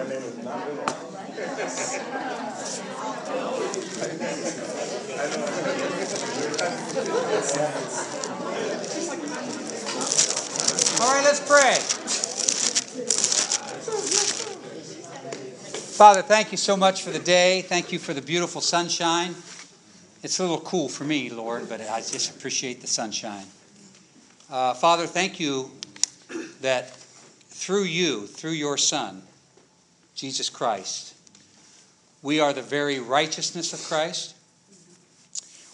My name is not at All right, let's pray. Father, thank you so much for the day. Thank you for the beautiful sunshine. It's a little cool for me, Lord, but I just appreciate the sunshine. Uh, Father, thank you that through you, through your Son, Jesus Christ, we are the very righteousness of Christ.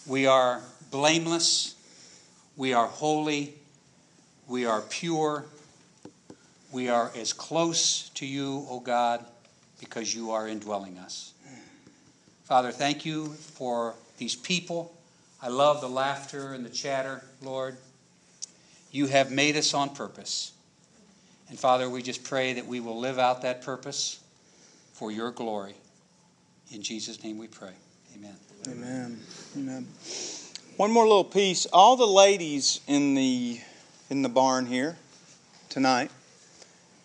We are blameless. We are holy. We are pure. We are as close to you, O God, because you are indwelling us. Father, thank you for these people. I love the laughter and the chatter, Lord. You have made us on purpose. And Father, we just pray that we will live out that purpose for your glory. In Jesus' name we pray. Amen. Amen. Amen. One more little piece. All the ladies in the in the barn here tonight.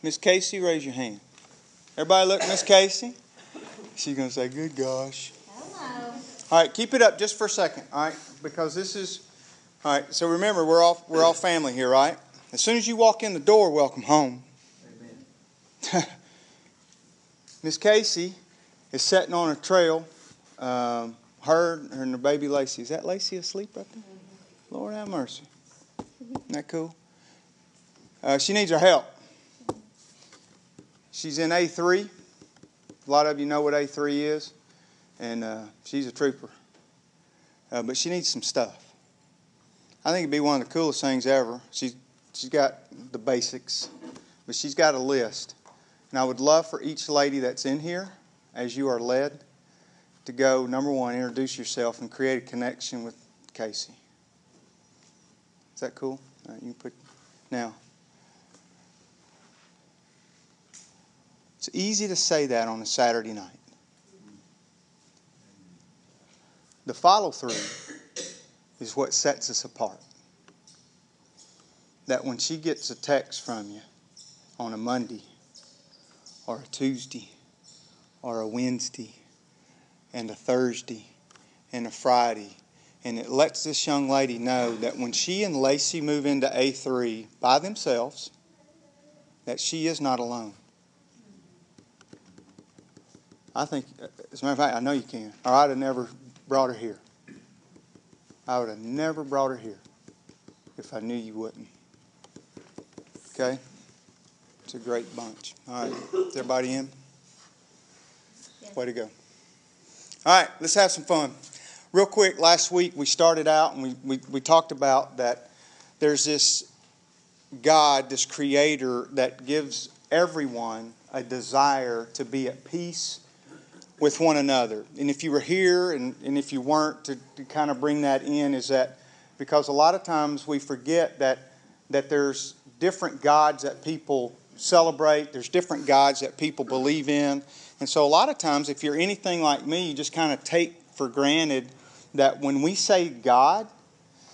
Miss Casey, raise your hand. Everybody look, Miss Casey. She's gonna say, "Good gosh." Hello. All right, keep it up just for a second. All right, because this is all right. So remember, we're all we're all family here, right? As soon as you walk in the door, welcome home. Miss Casey is sitting on a trail. Um, her and her baby Lacey. Is that Lacey asleep right there? Lord have mercy. Isn't that cool? Uh, she needs our help. She's in A3. A lot of you know what A3 is, and uh, she's a trooper. Uh, but she needs some stuff. I think it'd be one of the coolest things ever. She's she's got the basics, but she's got a list. And I would love for each lady that's in here, as you are led, to go, number one, introduce yourself and create a connection with Casey. Is that cool? Right, you put now. It's easy to say that on a Saturday night. The follow through is what sets us apart. That when she gets a text from you on a Monday or a Tuesday or a Wednesday and a Thursday and a Friday, and it lets this young lady know that when she and Lacey move into A3 by themselves, that she is not alone. I think, as a matter of fact, I know you can, or I'd have never brought her here. I would have never brought her here if I knew you wouldn't. Okay? It's a great bunch. All right. Is everybody in? Way to go. All right, let's have some fun. Real quick, last week we started out and we, we, we talked about that there's this God, this creator, that gives everyone a desire to be at peace with one another. And if you were here and, and if you weren't, to, to kind of bring that in, is that because a lot of times we forget that, that there's different gods that people celebrate, there's different gods that people believe in. And so a lot of times, if you're anything like me, you just kind of take for granted that when we say God,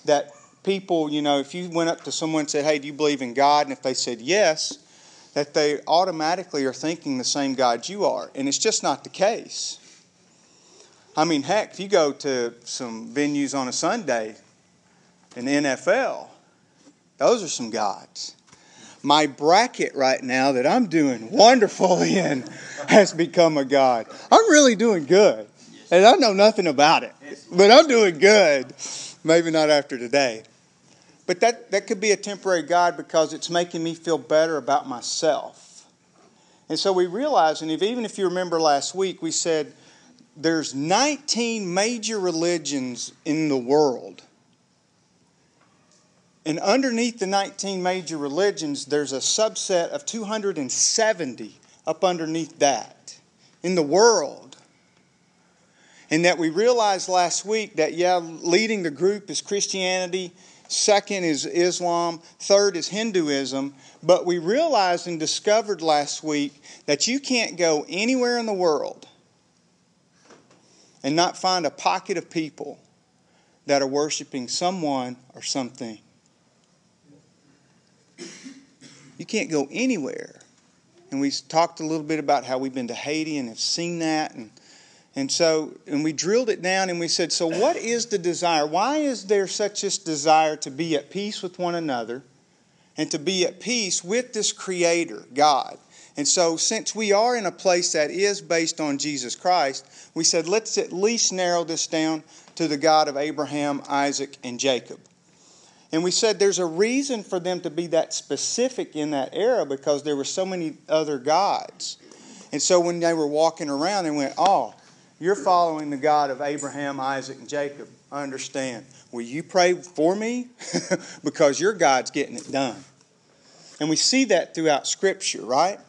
that people, you know, if you went up to someone and said, Hey, do you believe in God? And if they said yes, that they automatically are thinking the same God you are. And it's just not the case. I mean, heck, if you go to some venues on a Sunday in the NFL, those are some gods. My bracket right now that I'm doing wonderful in has become a God. I'm really doing good. And I know nothing about it, but I'm doing good. Maybe not after today. But that, that could be a temporary God because it's making me feel better about myself. And so we realize, and if, even if you remember last week, we said there's 19 major religions in the world. And underneath the 19 major religions, there's a subset of 270 up underneath that in the world. And that we realized last week that, yeah, leading the group is Christianity, second is Islam, third is Hinduism. But we realized and discovered last week that you can't go anywhere in the world and not find a pocket of people that are worshiping someone or something. You can't go anywhere and we talked a little bit about how we've been to Haiti and have seen that. And, and so, and we drilled it down and we said, so what is the desire? Why is there such this desire to be at peace with one another and to be at peace with this Creator, God? And so, since we are in a place that is based on Jesus Christ, we said, let's at least narrow this down to the God of Abraham, Isaac, and Jacob. And we said there's a reason for them to be that specific in that era because there were so many other gods. And so when they were walking around, they went, Oh, you're following the God of Abraham, Isaac, and Jacob. I understand. Will you pray for me? because your God's getting it done. And we see that throughout Scripture, right?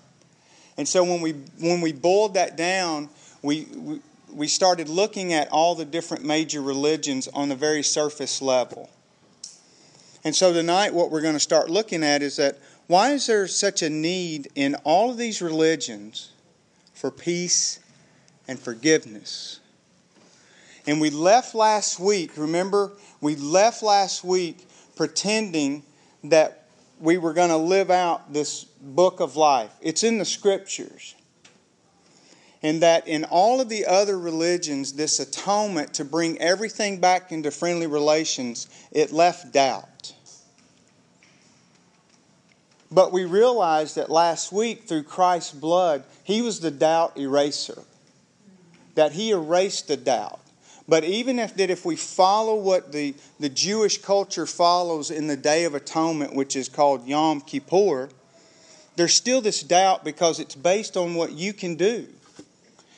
And so when we when we boiled that down, we, we we started looking at all the different major religions on the very surface level. And so tonight, what we're going to start looking at is that why is there such a need in all of these religions for peace and forgiveness. And we left last week, remember, we left last week pretending that we were going to live out this book of life. It's in the scriptures. And that in all of the other religions, this atonement to bring everything back into friendly relations, it left doubt. But we realized that last week, through Christ's blood, He was the doubt eraser that he erased the doubt. But even if that if we follow what the, the Jewish culture follows in the Day of Atonement, which is called Yom Kippur, there's still this doubt because it's based on what you can do.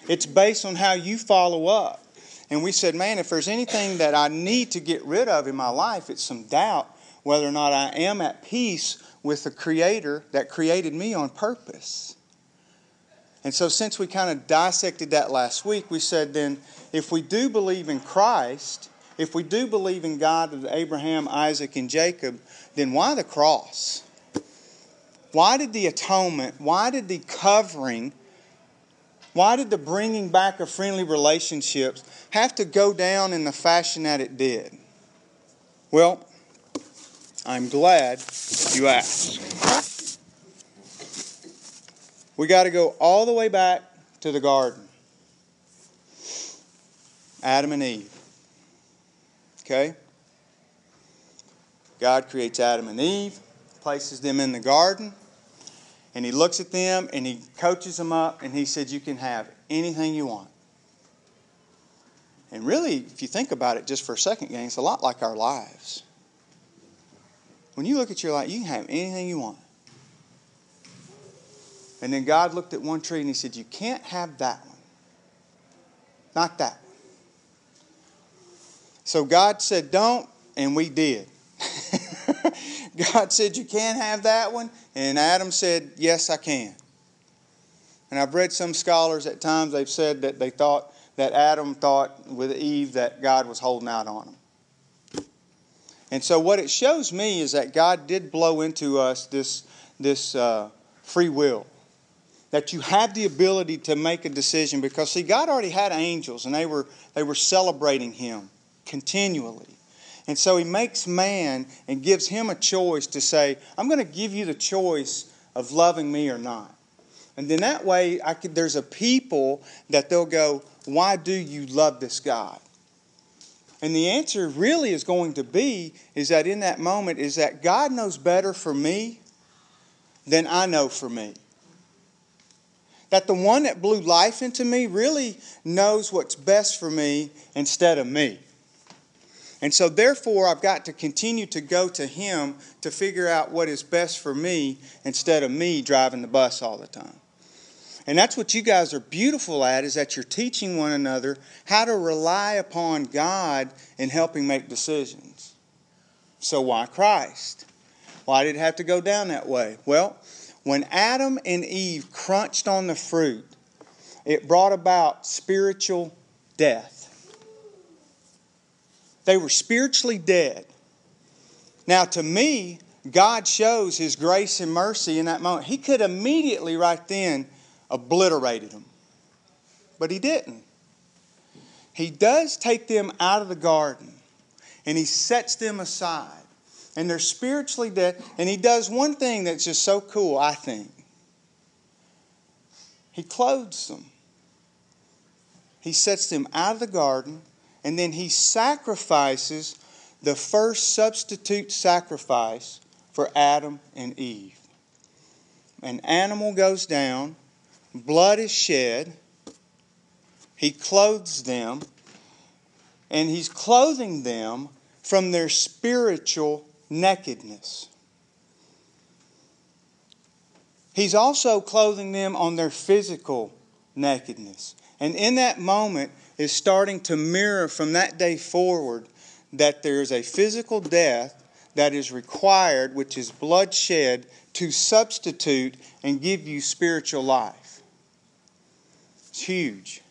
It's based on how you follow up. And we said, man, if there's anything that I need to get rid of in my life, it's some doubt whether or not I am at peace with the Creator that created me on purpose. And so, since we kind of dissected that last week, we said then if we do believe in Christ, if we do believe in God of Abraham, Isaac, and Jacob, then why the cross? Why did the atonement, why did the covering, why did the bringing back of friendly relationships have to go down in the fashion that it did? Well, I'm glad you asked we got to go all the way back to the garden. Adam and Eve. Okay? God creates Adam and Eve, places them in the garden, and He looks at them and He coaches them up and He said, You can have anything you want. And really, if you think about it just for a second, gang, it's a lot like our lives. When you look at your life, you can have anything you want. And then God looked at one tree and he said, You can't have that one. Not that one. So God said, Don't, and we did. God said, You can't have that one. And Adam said, Yes, I can. And I've read some scholars at times, they've said that they thought that Adam thought with Eve that God was holding out on him. And so, what it shows me is that God did blow into us this, this uh, free will. That you have the ability to make a decision because see god already had angels and they were they were celebrating him continually. And so he makes man and gives him a choice to say i'm going to give you the choice of loving me or not. And then that way I could, there's a people that they'll go why do you love this god and the answer really is going to be is that in that moment is that god knows better for me than i know for me that the one that blew life into me really knows what's best for me instead of me. And so, therefore, I've got to continue to go to Him to figure out what is best for me instead of me driving the bus all the time. And that's what you guys are beautiful at is that you're teaching one another how to rely upon God in helping make decisions. So, why Christ? Why did it have to go down that way? Well, when Adam and Eve crunched on the fruit, it brought about spiritual death. They were spiritually dead. Now, to me, God shows His grace and mercy in that moment. He could immediately, right then, obliterated them. But He didn't. He does take them out of the garden and He sets them aside and they're spiritually dead. And he does one thing that's just so cool, I think. He clothes them. He sets them out of the garden, and then he sacrifices the first substitute sacrifice for Adam and Eve. An animal goes down, blood is shed, he clothes them, and he's clothing them from their spiritual nakedness. He's also clothing them on their physical nakedness. And in that moment is starting to mirror from that day forward that there's a physical death that is required, which is bloodshed, to substitute and give you spiritual life. It's huge.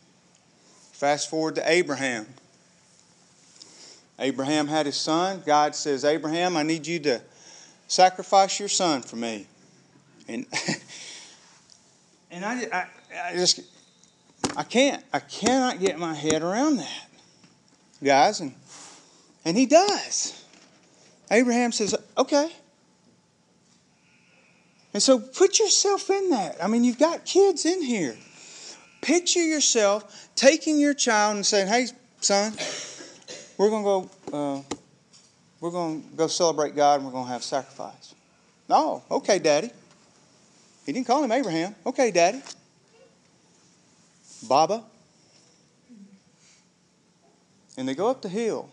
Fast forward to Abraham. Abraham had his son. God says, Abraham, I need you to sacrifice your son for me. And and I, I, I just I can't I cannot get my head around that, guys. And and he does. Abraham says, okay. And so put yourself in that. I mean, you've got kids in here. Picture yourself taking your child and saying, hey, son, we're going to go. Uh, we're going to go celebrate God and we're going to have sacrifice. No, okay, Daddy. He didn't call him Abraham. Okay, Daddy. Baba. And they go up the hill.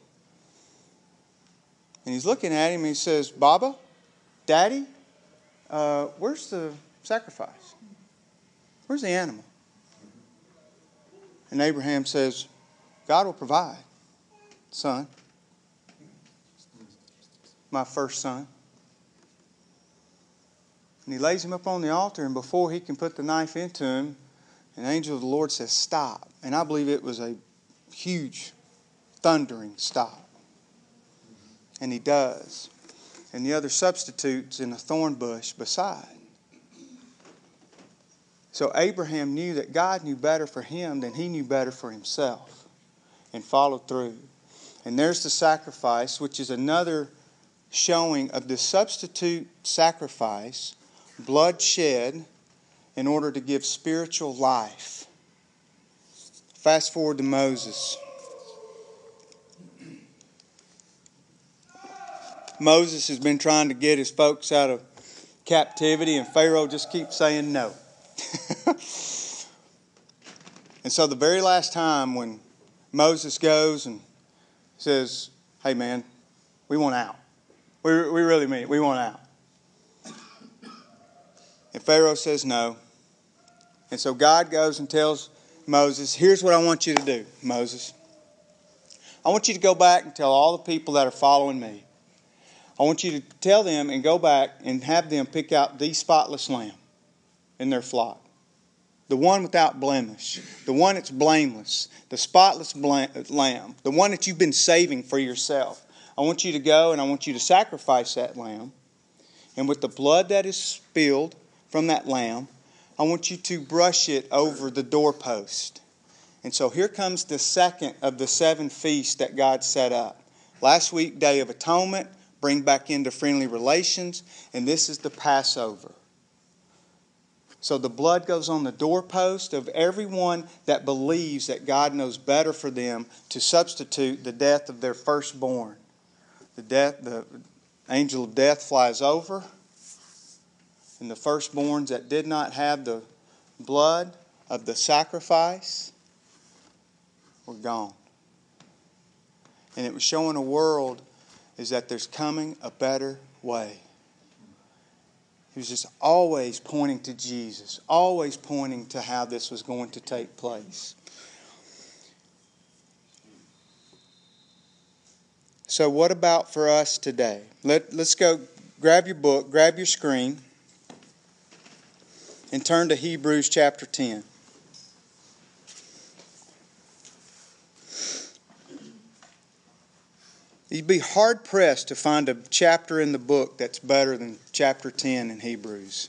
And he's looking at him and he says, Baba, Daddy, uh, where's the sacrifice? Where's the animal? And Abraham says, God will provide, son. My first son. And he lays him up on the altar, and before he can put the knife into him, an angel of the Lord says, Stop. And I believe it was a huge, thundering stop. And he does. And the other substitute's in a thorn bush beside. So Abraham knew that God knew better for him than he knew better for himself and followed through. And there's the sacrifice, which is another showing of the substitute sacrifice, blood shed in order to give spiritual life. Fast forward to Moses. Moses has been trying to get his folks out of captivity, and Pharaoh just keeps saying no. and so, the very last time when Moses goes and says, Hey, man, we want out. We, we really mean it. We want out. And Pharaoh says no. And so God goes and tells Moses, Here's what I want you to do, Moses. I want you to go back and tell all the people that are following me I want you to tell them and go back and have them pick out the spotless lamb in their flock. The one without blemish, the one that's blameless, the spotless lamb, the one that you've been saving for yourself. I want you to go and I want you to sacrifice that lamb. And with the blood that is spilled from that lamb, I want you to brush it over the doorpost. And so here comes the second of the seven feasts that God set up. Last week, Day of Atonement bring back into friendly relations, and this is the Passover. So the blood goes on the doorpost of everyone that believes that God knows better for them to substitute the death of their firstborn. The death, the angel of death flies over, and the firstborns that did not have the blood of the sacrifice were gone. And it was showing a world is that there's coming a better way. Was just always pointing to Jesus, always pointing to how this was going to take place. So, what about for us today? Let, let's go grab your book, grab your screen, and turn to Hebrews chapter 10. You'd be hard pressed to find a chapter in the book that's better than chapter 10 in Hebrews.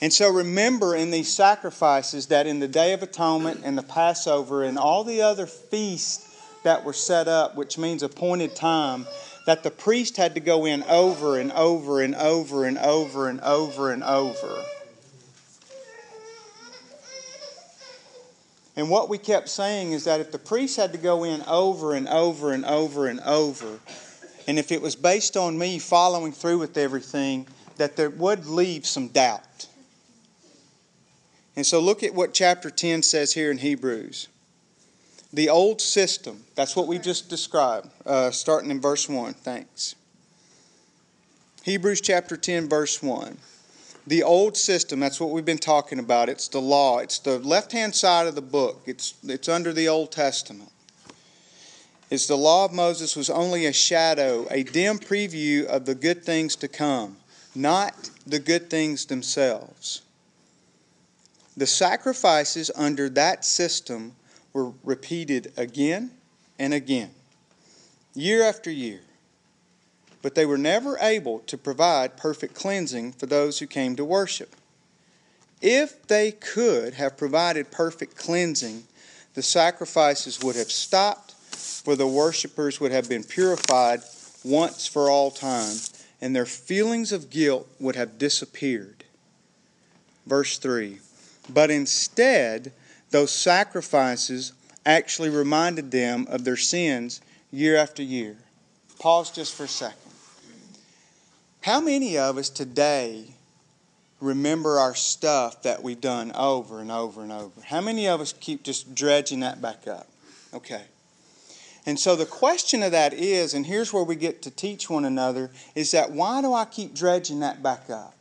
And so remember in these sacrifices that in the Day of Atonement and the Passover and all the other feasts that were set up, which means appointed time, that the priest had to go in over and over and over and over and over and over. And what we kept saying is that if the priest had to go in over and over and over and over, and if it was based on me following through with everything, that there would leave some doubt. And so look at what chapter 10 says here in Hebrews. The old system, that's what we just described, uh, starting in verse 1. Thanks. Hebrews chapter 10, verse 1. The old system, that's what we've been talking about. It's the law. It's the left hand side of the book, it's, it's under the Old Testament. It's the law of Moses was only a shadow, a dim preview of the good things to come, not the good things themselves. The sacrifices under that system were repeated again and again, year after year. But they were never able to provide perfect cleansing for those who came to worship. If they could have provided perfect cleansing, the sacrifices would have stopped, for the worshippers would have been purified once for all time, and their feelings of guilt would have disappeared. Verse 3 But instead, those sacrifices actually reminded them of their sins year after year. Pause just for a second. How many of us today remember our stuff that we've done over and over and over? How many of us keep just dredging that back up? Okay. And so the question of that is, and here's where we get to teach one another, is that why do I keep dredging that back up?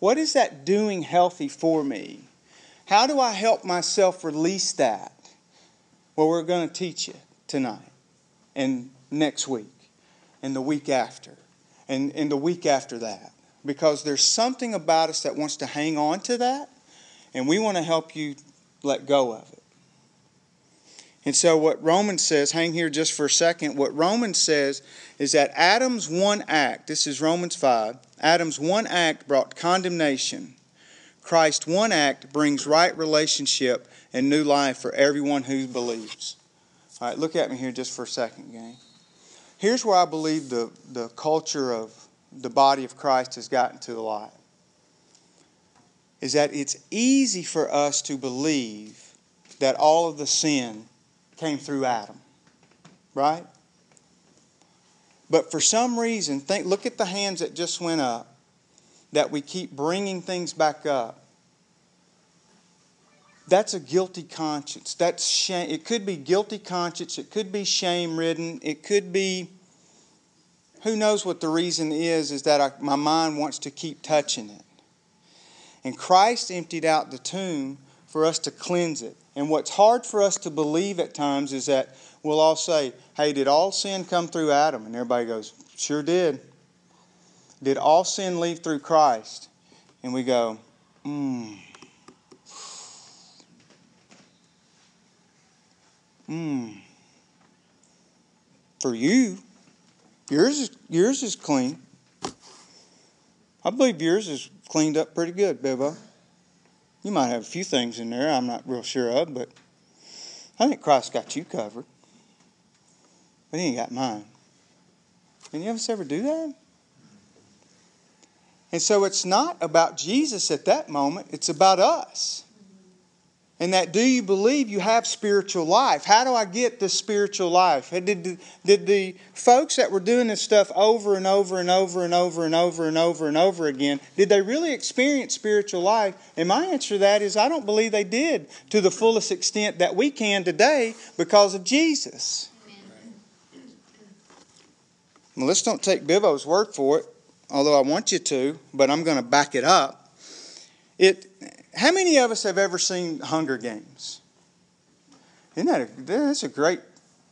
What is that doing healthy for me? How do I help myself release that? Well, we're going to teach you tonight and next week and the week after and, and the week after that. Because there's something about us that wants to hang on to that, and we want to help you let go of it. And so, what Romans says, hang here just for a second. What Romans says is that Adam's one act, this is Romans 5, Adam's one act brought condemnation. Christ's one act brings right relationship and new life for everyone who believes. All right, look at me here just for a second, gang. Here's where I believe the, the culture of the body of Christ has gotten to a lot. Is that it's easy for us to believe that all of the sin came through Adam. Right? But for some reason, think look at the hands that just went up that we keep bringing things back up. That's a guilty conscience. That's shame. It could be guilty conscience. It could be shame ridden. It could be, who knows what the reason is, is that I, my mind wants to keep touching it. And Christ emptied out the tomb for us to cleanse it. And what's hard for us to believe at times is that we'll all say, hey, did all sin come through Adam? And everybody goes, sure did. Did all sin leave through Christ? And we go, hmm. Hmm. For you, yours is yours is clean. I believe yours is cleaned up pretty good, Bibbo. You might have a few things in there I'm not real sure of, but I think Christ got you covered. But he ain't got mine. Any of us ever do that? And so it's not about Jesus at that moment, it's about us. And that do you believe you have spiritual life? How do I get this spiritual life? Did the, did the folks that were doing this stuff over and over and over and over and over and over and over again, did they really experience spiritual life? And my answer to that is I don't believe they did to the fullest extent that we can today because of Jesus. Well, let's don't take Bivo's word for it, although I want you to, but I'm going to back it up. It how many of us have ever seen Hunger Games? Isn't that a, that's a great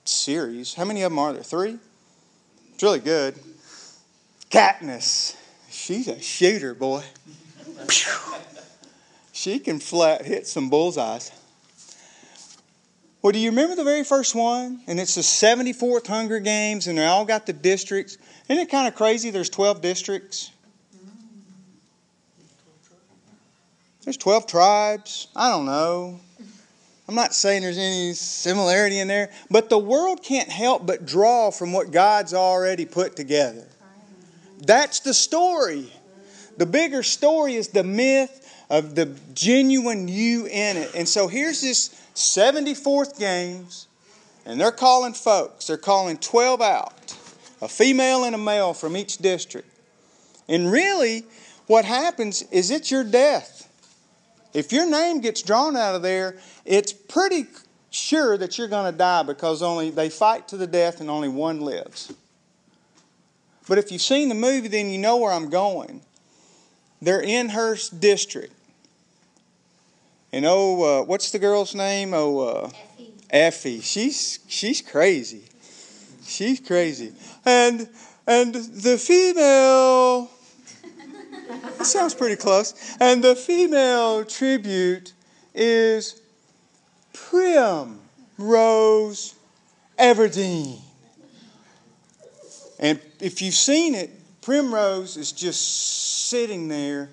series? How many of them are there? Three? It's really good. Katniss, she's a shooter, boy. she can flat hit some bullseyes. Well, do you remember the very first one? And it's the 74th Hunger Games, and they all got the districts. Isn't it kind of crazy? There's 12 districts. There's 12 tribes. I don't know. I'm not saying there's any similarity in there, but the world can't help but draw from what God's already put together. That's the story. The bigger story is the myth of the genuine you in it. And so here's this 74th games, and they're calling folks. They're calling 12 out, a female and a male from each district. And really, what happens is it's your death. If your name gets drawn out of there, it's pretty sure that you're going to die because only they fight to the death and only one lives. But if you've seen the movie, then you know where I'm going. They're in her district. And oh, uh, what's the girl's name? Oh, uh, Effie. Effie. She's she's crazy. She's crazy. And and the female sounds pretty close. And the female tribute is Prim Rose Everdeen. And if you've seen it, Primrose is just sitting there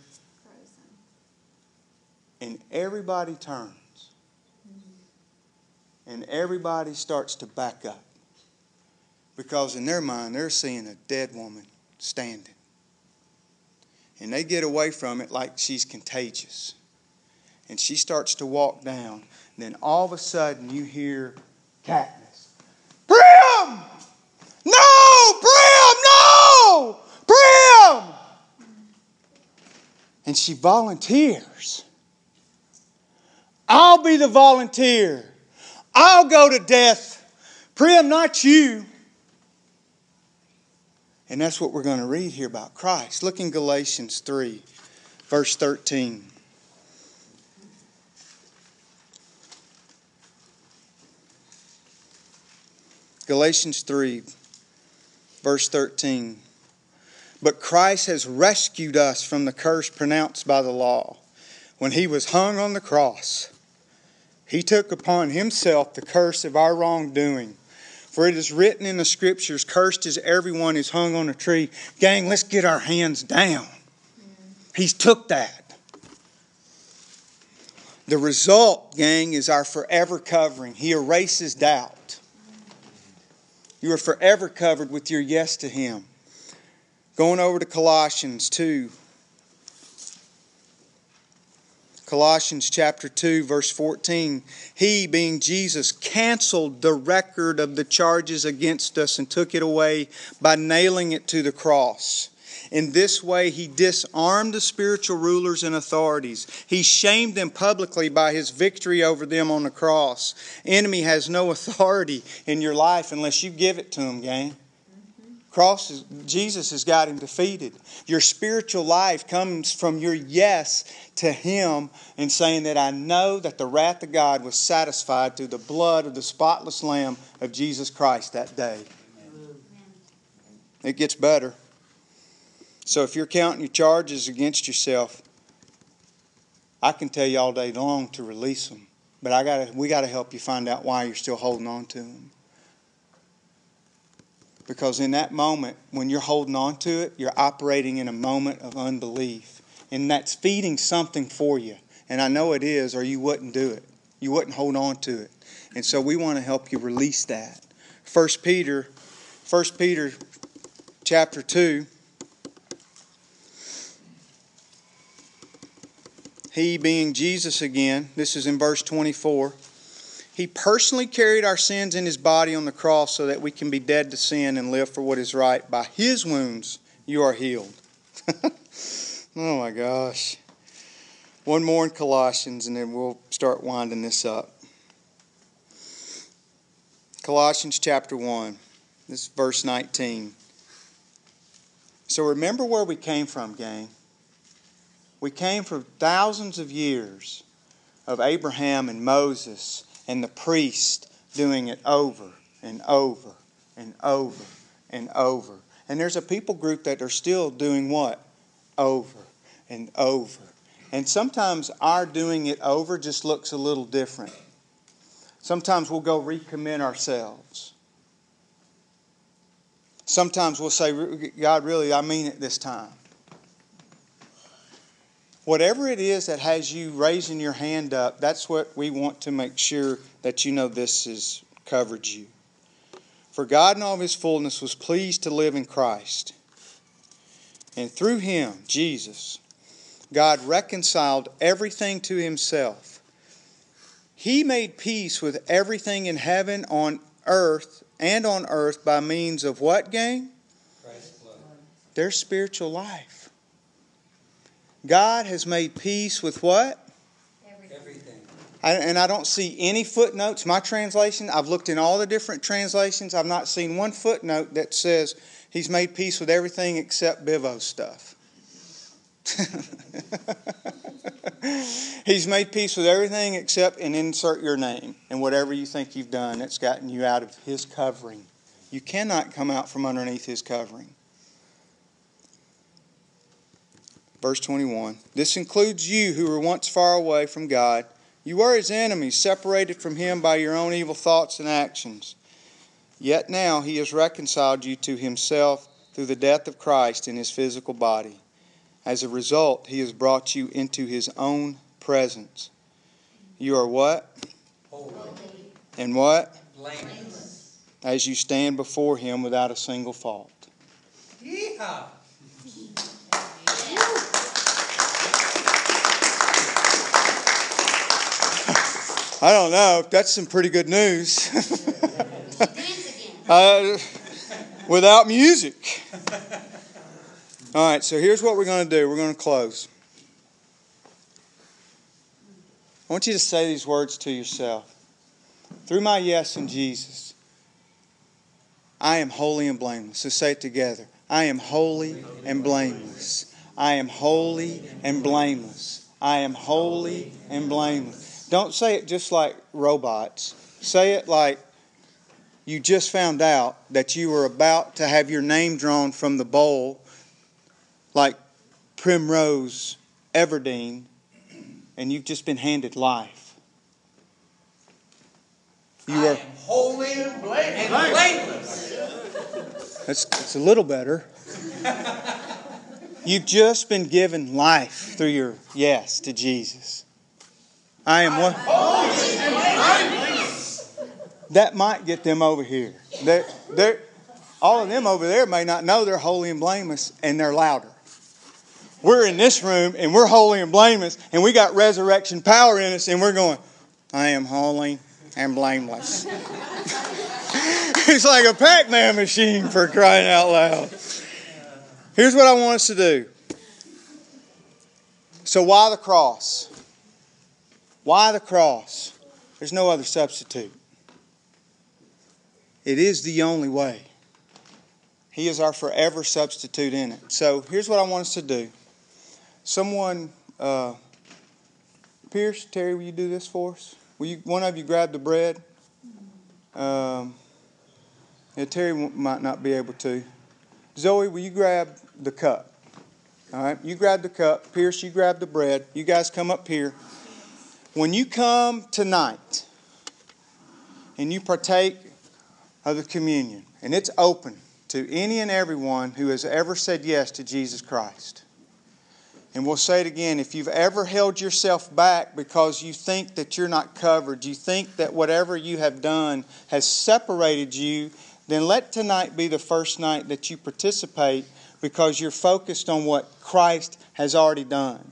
and everybody turns. And everybody starts to back up. Because in their mind, they're seeing a dead woman standing. And they get away from it like she's contagious. And she starts to walk down. Then all of a sudden, you hear Katniss. Prim! No! Prim! No! Prim! And she volunteers. I'll be the volunteer. I'll go to death. Prim, not you. And that's what we're going to read here about Christ. Look in Galatians 3, verse 13. Galatians 3, verse 13. But Christ has rescued us from the curse pronounced by the law. When he was hung on the cross, he took upon himself the curse of our wrongdoing. For it is written in the scriptures, Cursed is everyone who's hung on a tree. Gang, let's get our hands down. He's took that. The result, gang, is our forever covering. He erases doubt. You are forever covered with your yes to Him. Going over to Colossians 2. Colossians chapter 2, verse 14. He, being Jesus, canceled the record of the charges against us and took it away by nailing it to the cross. In this way, he disarmed the spiritual rulers and authorities. He shamed them publicly by his victory over them on the cross. Enemy has no authority in your life unless you give it to him, gang. Cross is, Jesus has got him defeated. Your spiritual life comes from your yes to him and saying that I know that the wrath of God was satisfied through the blood of the spotless lamb of Jesus Christ that day. It gets better. So if you're counting your charges against yourself, I can tell you all day long to release them. But I got we got to help you find out why you're still holding on to them. Because in that moment, when you're holding on to it, you're operating in a moment of unbelief. And that's feeding something for you. And I know it is, or you wouldn't do it. You wouldn't hold on to it. And so we want to help you release that. First Peter, First Peter chapter 2. He being Jesus again, this is in verse 24. He personally carried our sins in his body on the cross so that we can be dead to sin and live for what is right. By his wounds, you are healed. oh my gosh. One more in Colossians, and then we'll start winding this up. Colossians chapter 1, this is verse 19. So remember where we came from, gang. We came from thousands of years of Abraham and Moses and the priest doing it over and over and over and over. And there's a people group that are still doing what? Over and over. And sometimes our doing it over just looks a little different. Sometimes we'll go recommit ourselves. Sometimes we'll say, God, really, I mean it this time. Whatever it is that has you raising your hand up, that's what we want to make sure that you know this has covered you. For God in all of his fullness was pleased to live in Christ. And through him, Jesus, God reconciled everything to himself. He made peace with everything in heaven, on earth, and on earth by means of what, gang? Their spiritual life. God has made peace with what? Everything. I, and I don't see any footnotes. My translation, I've looked in all the different translations. I've not seen one footnote that says he's made peace with everything except Bivo stuff. he's made peace with everything except and insert your name and whatever you think you've done that's gotten you out of his covering. You cannot come out from underneath his covering. Verse 21 This includes you who were once far away from God. You were his enemies, separated from him by your own evil thoughts and actions. Yet now he has reconciled you to himself through the death of Christ in his physical body. As a result, he has brought you into his own presence. You are what? Holy. And what? Blameless. As you stand before him without a single fault. Yeehaw. I don't know. That's some pretty good news. Uh, without music. All right, so here's what we're going to do we're going to close. I want you to say these words to yourself. Through my yes in Jesus, I am holy and blameless. So say it together. I am holy and blameless. I am holy and blameless. I am holy and blameless. Don't say it just like robots. Say it like you just found out that you were about to have your name drawn from the bowl, like Primrose Everdeen, and you've just been handed life. You I are. am holy and blameless. That's, that's a little better. You've just been given life through your yes to Jesus. I am one. That might get them over here. They're, they're, all of them over there may not know they're holy and blameless, and they're louder. We're in this room, and we're holy and blameless, and we got resurrection power in us, and we're going, I am holy and blameless. it's like a Pac Man machine for crying out loud. Here's what I want us to do. So, why the cross? Why the cross? There's no other substitute. It is the only way. He is our forever substitute in it. So, here's what I want us to do. Someone, uh, Pierce, Terry, will you do this for us? Will you, one of you grab the bread? Um, yeah, Terry might not be able to. Zoe, will you grab the cup? All right, you grab the cup. Pierce, you grab the bread. You guys come up here. When you come tonight and you partake of the communion, and it's open to any and everyone who has ever said yes to Jesus Christ. And we'll say it again if you've ever held yourself back because you think that you're not covered, you think that whatever you have done has separated you, then let tonight be the first night that you participate because you're focused on what Christ has already done.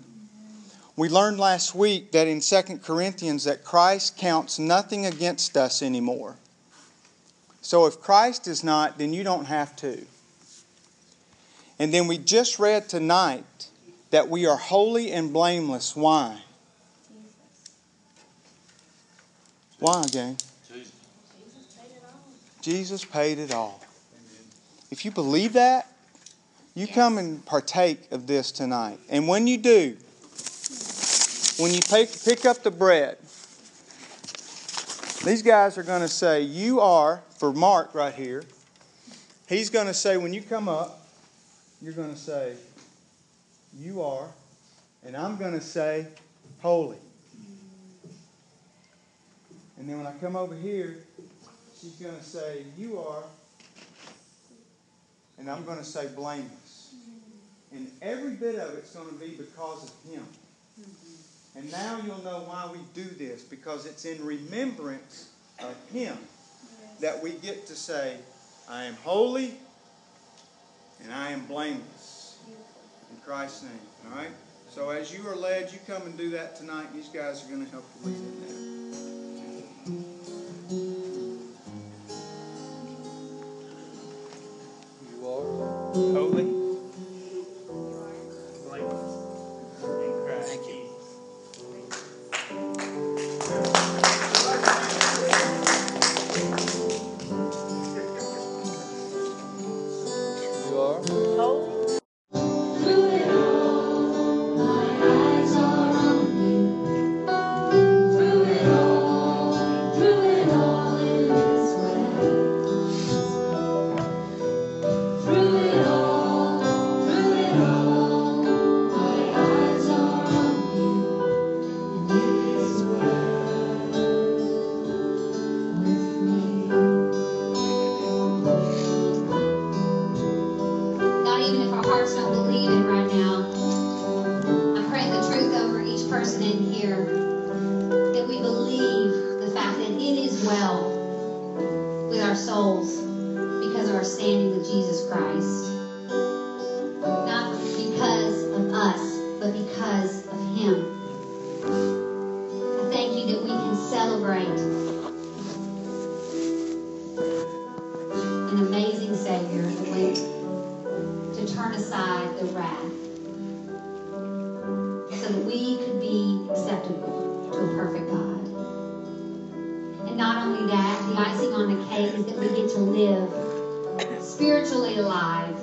We learned last week that in 2 Corinthians that Christ counts nothing against us anymore. So if Christ is not, then you don't have to. And then we just read tonight that we are holy and blameless. Why? Why, gang? Jesus paid it all. If you believe that, you come and partake of this tonight. And when you do, when you pick, pick up the bread, these guys are going to say, You are, for Mark right here, he's going to say, When you come up, you're going to say, You are, and I'm going to say, Holy. And then when I come over here, she's going to say, You are, and I'm going to say, Blameless. And every bit of it's going to be because of Him. And now you'll know why we do this because it's in remembrance of Him that we get to say, I am holy and I am blameless. In Christ's name. All right? So as you are led, you come and do that tonight. These guys are going to help you with it. only that, the icing on the cake is that we get to live spiritually alive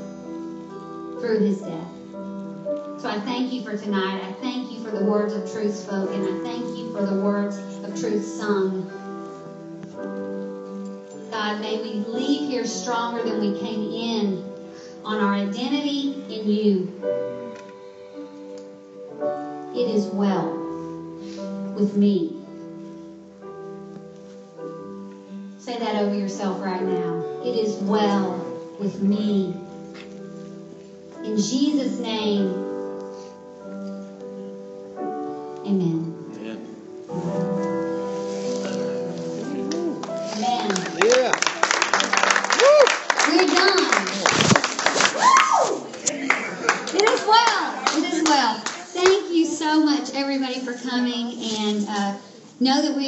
through his death. So I thank you for tonight. I thank you for the words of truth spoken. I thank you for the words of truth sung. God, may we leave here stronger than we came in on our identity in you. It is well with me. yourself right now, it is well with me. In Jesus' name,